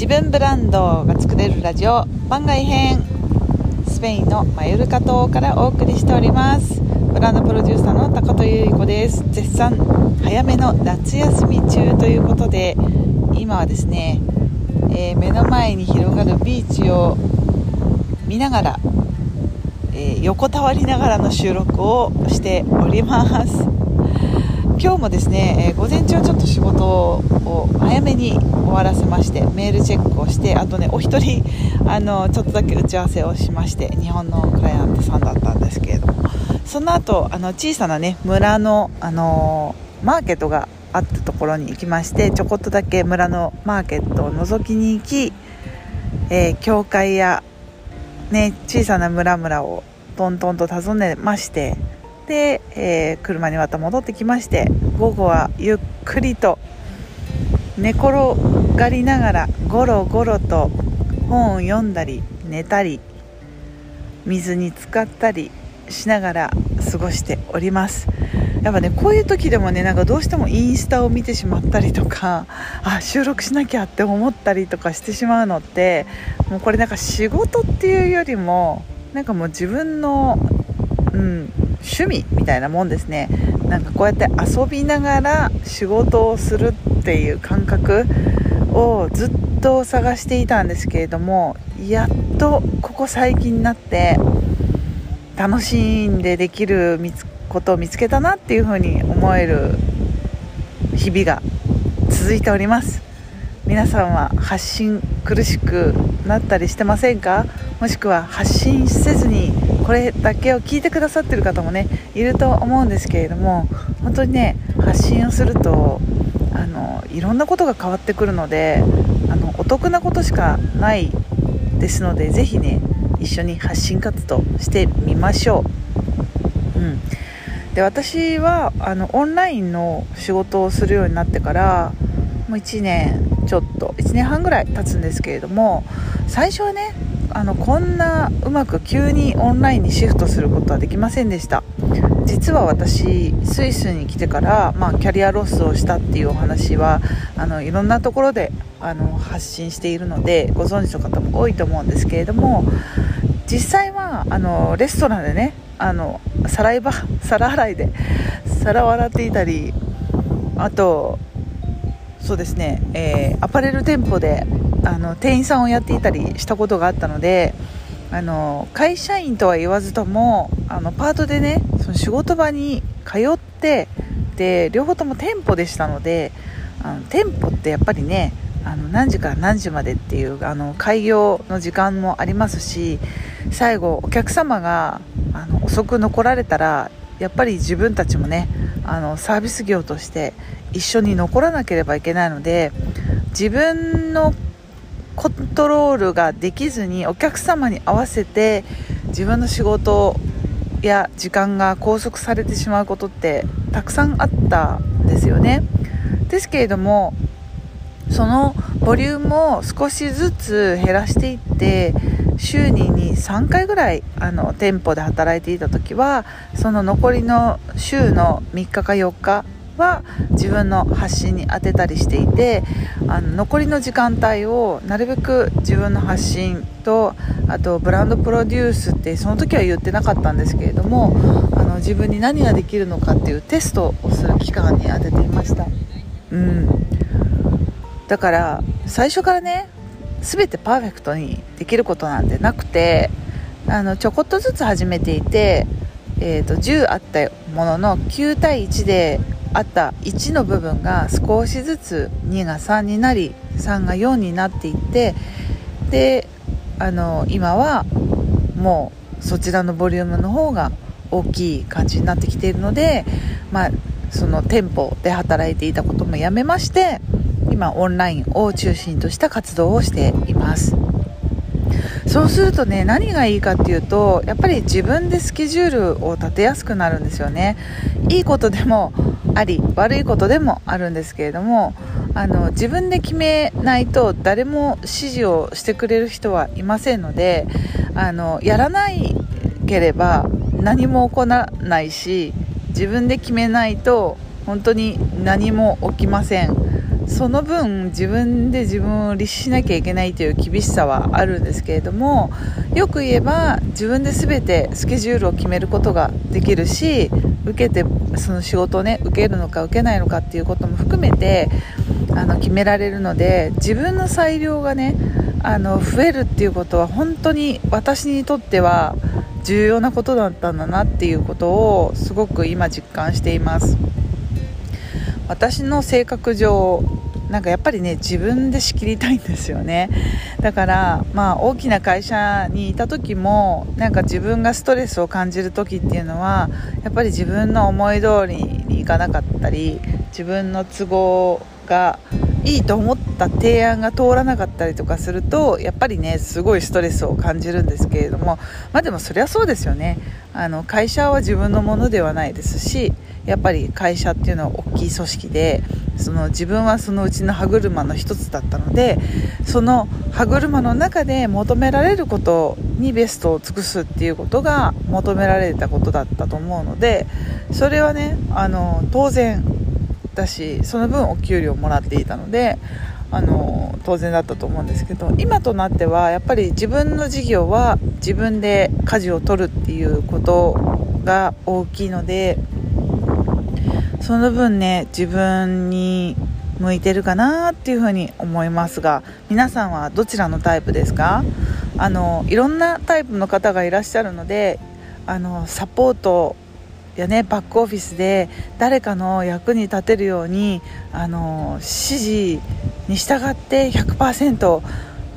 自分ブランドが作れるラジオ番外編スペインのマヨルカ島からお送りしております。ブランドプロデューサーの高戸由里子です。絶賛早めの夏休み中ということで今はですね、えー、目の前に広がるビーチを見ながら、えー、横たわりながらの収録をしております。今日もですね、えー、午前中はちょっと仕事を早めに終わらせましてメールチェックをしてあとねお一人あのちょっとだけ打ち合わせをしまして日本のクライアントさんだったんですけれどもその後あの小さなね村のあのマーケットがあったところに行きましてちょこっとだけ村のマーケットを覗きに行き、えー、教会や、ね、小さな村々をトントンと訪ねましてで、えー、車にまた戻ってきまして午後はゆっくりと寝転がりながらゴロゴロと本を読んだり寝たり水に浸かったりしながら過ごしております。やっぱねこういう時でもねなんかどうしてもインスタを見てしまったりとかあ収録しなきゃって思ったりとかしてしまうのってもうこれなんか仕事っていうよりもなんかもう自分の、うん、趣味みたいなもんですね。なんかこうやって遊びながら仕事をするっていう感覚をずっと探していたんですけれどもやっとここ最近になって楽しんでできることを見つけたなっていうふうに思える日々が続いております。皆さんは発信苦しくなったりしてませんか？もしくは発信せずにこれだけを聞いてくださってる方もねいると思うんですけれども本当にね発信をするとあのいろんなことが変わってくるのであのお得なことしかないですのでぜひね一緒に発信活動してみましょう。うんで私はあのオンラインの仕事をするようになってからもう1年ちょっと1年半ぐらい経つんですけれども最初はねあのこんなうまく急にオンラインにシフトすることはできませんでした。実は私スイスに来てから、まあ、キャリアロスをしたっていうお話はあのいろんなところであの発信しているのでご存知の方も多いと思うんですけれども実際はあのレストランでねあの皿ば皿洗いで皿を洗っていたりあとそうですね、えー、アパレル店舗であの店員さんをやっていたりしたことがあったのであの会社員とは言わずともあのパートでねその仕事場に通ってで両方とも店舗でしたのであの店舗ってやっぱりねあの何時から何時までっていうあの開業の時間もありますし最後お客様があの遅く残られたらやっぱり自分たちもねあのサービス業として一緒に残らなければいけないので自分のコントロールができずにお客様に合わせて自分の仕事や時間が拘束されてしまうことってたくさんあったんですよね。ですけれどもそのボリュームを少しずつ減らしていって週に3回ぐらいあの店舗で働いていた時はその残りの週の3日か4日は自分の発信に当てたりしていてあの残りの時間帯をなるべく自分の発信とあとブランドプロデュースってその時は言ってなかったんですけれどもあの自分に何ができるのかっていうテストをする期間に当てていました。うんだから最初からね全てパーフェクトにできることなんてなくてあのちょこっとずつ始めていて、えーと、10あったものの9対1であった1の部分が少しずつ2が3になり3が4になっていってであの今はもうそちらのボリュームの方が大きい感じになってきているので、まあ、その店舗で働いていたこともやめまして今オンラインを中心とした活動をしています。そうするとね何がいいかっていうとやっぱり自分でスケジュールを立てやすくなるんですよね。いいことでもあり悪いことでもあるんですけれどもあの自分で決めないと誰も指示をしてくれる人はいませんのであのやらないければ何も起こらないし自分で決めないと本当に何も起きません。その分自分で自分を律しなきゃいけないという厳しさはあるんですけれどもよく言えば自分で全てスケジュールを決めることができるし受けてその仕事をね受けるのか受けないのかっていうことも含めてあの決められるので自分の裁量がねあの増えるっていうことは本当に私にとっては重要なことだったんだなっていうことをすごく今実感しています。私の性格上なんかやっぱりね自分で仕切りたいんですよね。だからまあ大きな会社にいた時もなんか自分がストレスを感じる時っていうのはやっぱり自分の思い通りにいかなかったり自分の都合がいいと思った提案が通らなかったりとかするとやっぱりねすごいストレスを感じるんですけれどもまあでもそりゃそうですよね。あの会社は自分のものではないですしやっぱり会社っていうのは大きい組織でその自分はそのうちの歯車の一つだったのでその歯車の中で求められることにベストを尽くすっていうことが求められたことだったと思うのでそれはねあの当然だしその分お給料もらっていたのであの当然だったと思うんですけど今となってはやっぱり自分の事業は自分で舵を取るっていうことが大きいのでその分ね自分に向いてるかなっていうふうに思いますが皆さんはどちらのタイプですか？あのいろんなタイプの方がいらっしゃるのであのサポートやねバックオフィスで誰かの役に立てるようにあの指示に従って100%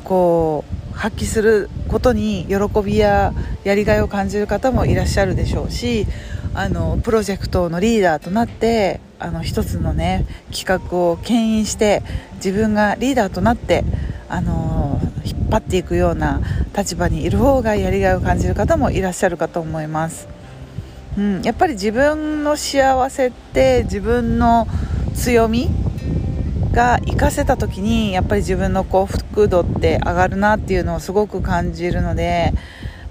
こう発揮することに喜びややりがいを感じる方もいらっしゃるでしょうしあのプロジェクトのリーダーとなってあの一つのね企画を牽引して自分がリーダーとなってあの引っ張っていくような立場にいる方がやりがいを感じる方もいらっしゃるかと思います。うん、やっぱり自分の幸せって自分の強みが活かせた時にやっぱり自分の幸福度って上がるなっていうのをすごく感じるので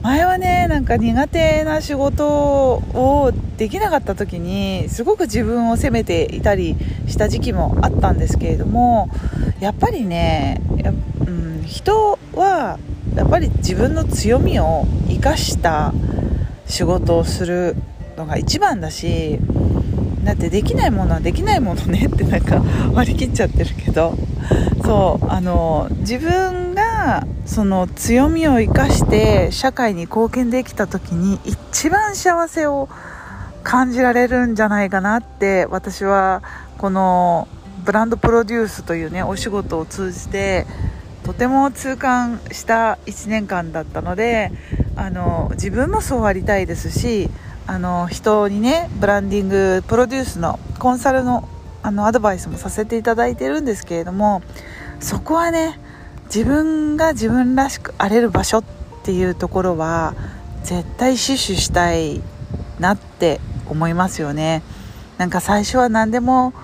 前はねなんか苦手な仕事をできなかった時にすごく自分を責めていたりした時期もあったんですけれどもやっぱりねうん、人はやっぱり自分の強みを生かした仕事をするのが一番だしだってできないものはできないものねってなんか 割り切っちゃってるけど。そうあの自分がその強みを生かして社会に貢献できた時に一番幸せを感じられるんじゃないかなって私はこのブランドプロデュースというねお仕事を通じてとても痛感した1年間だったのであの自分もそうありたいですしあの人にねブランディングプロデュースのコンサルのあのアドバイスもさせていただいてるんですけれどもそこはね自分が自分らしくあれる場所っていうところは絶対死守したいなって思いますよね。なんか最初は何でも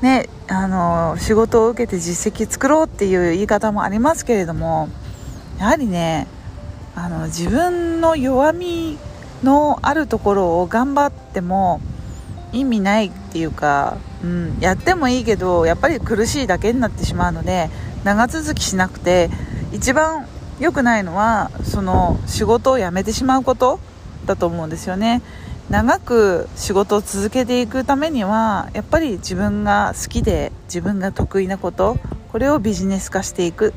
ねあの仕事を受けて実績作ろうっていう言い方もありますけれどもやはりねあの自分の弱みのあるところを頑張っても意味ないっていうか、うん、やってもいいけどやっぱり苦しいだけになってしまうので長続きしなくて一番良くないのはその仕事を辞めてしまうことだと思うんですよね。長く仕事を続けていくためにはやっぱり自分が好きで自分が得意なことこれをビジネス化していく。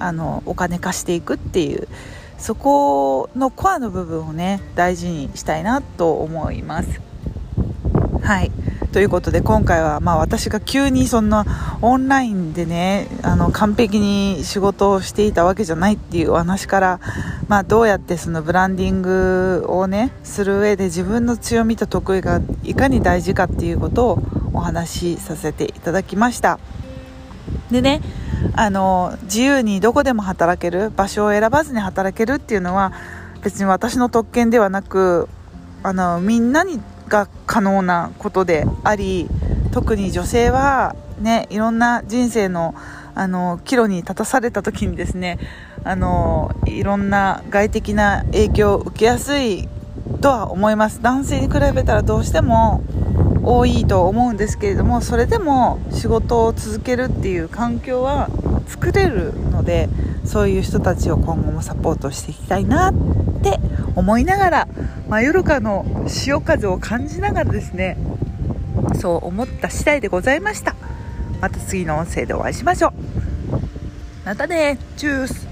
あのお金化していくっていうそこのコアの部分をね大事にしたいなと思います。はいということで今回はまあ私が急にそんなオンラインでねあの完璧に仕事をしていたわけじゃないっていうお話から、まあ、どうやってそのブランディングをねする上で自分の強みと得意がいかに大事かっていうことをお話しさせていただきましたでねあの自由にどこでも働ける場所を選ばずに働けるっていうのは別に私の特権ではなくあのみんなにが可能なことであり特に女性は、ね、いろんな人生のあの岐路に立たされた時にですねあのいろんな外的な影響を受けやすいとは思います。男性に比べたらどうしても多いと思うんですけれどもそれでも仕事を続けるっていう環境は作れるのでそういう人たちを今後もサポートしていきたいなって思いながら真夜中の潮風を感じながらですねそう思った次第でございました。また次の音声でお会いしましょう。またねチュース。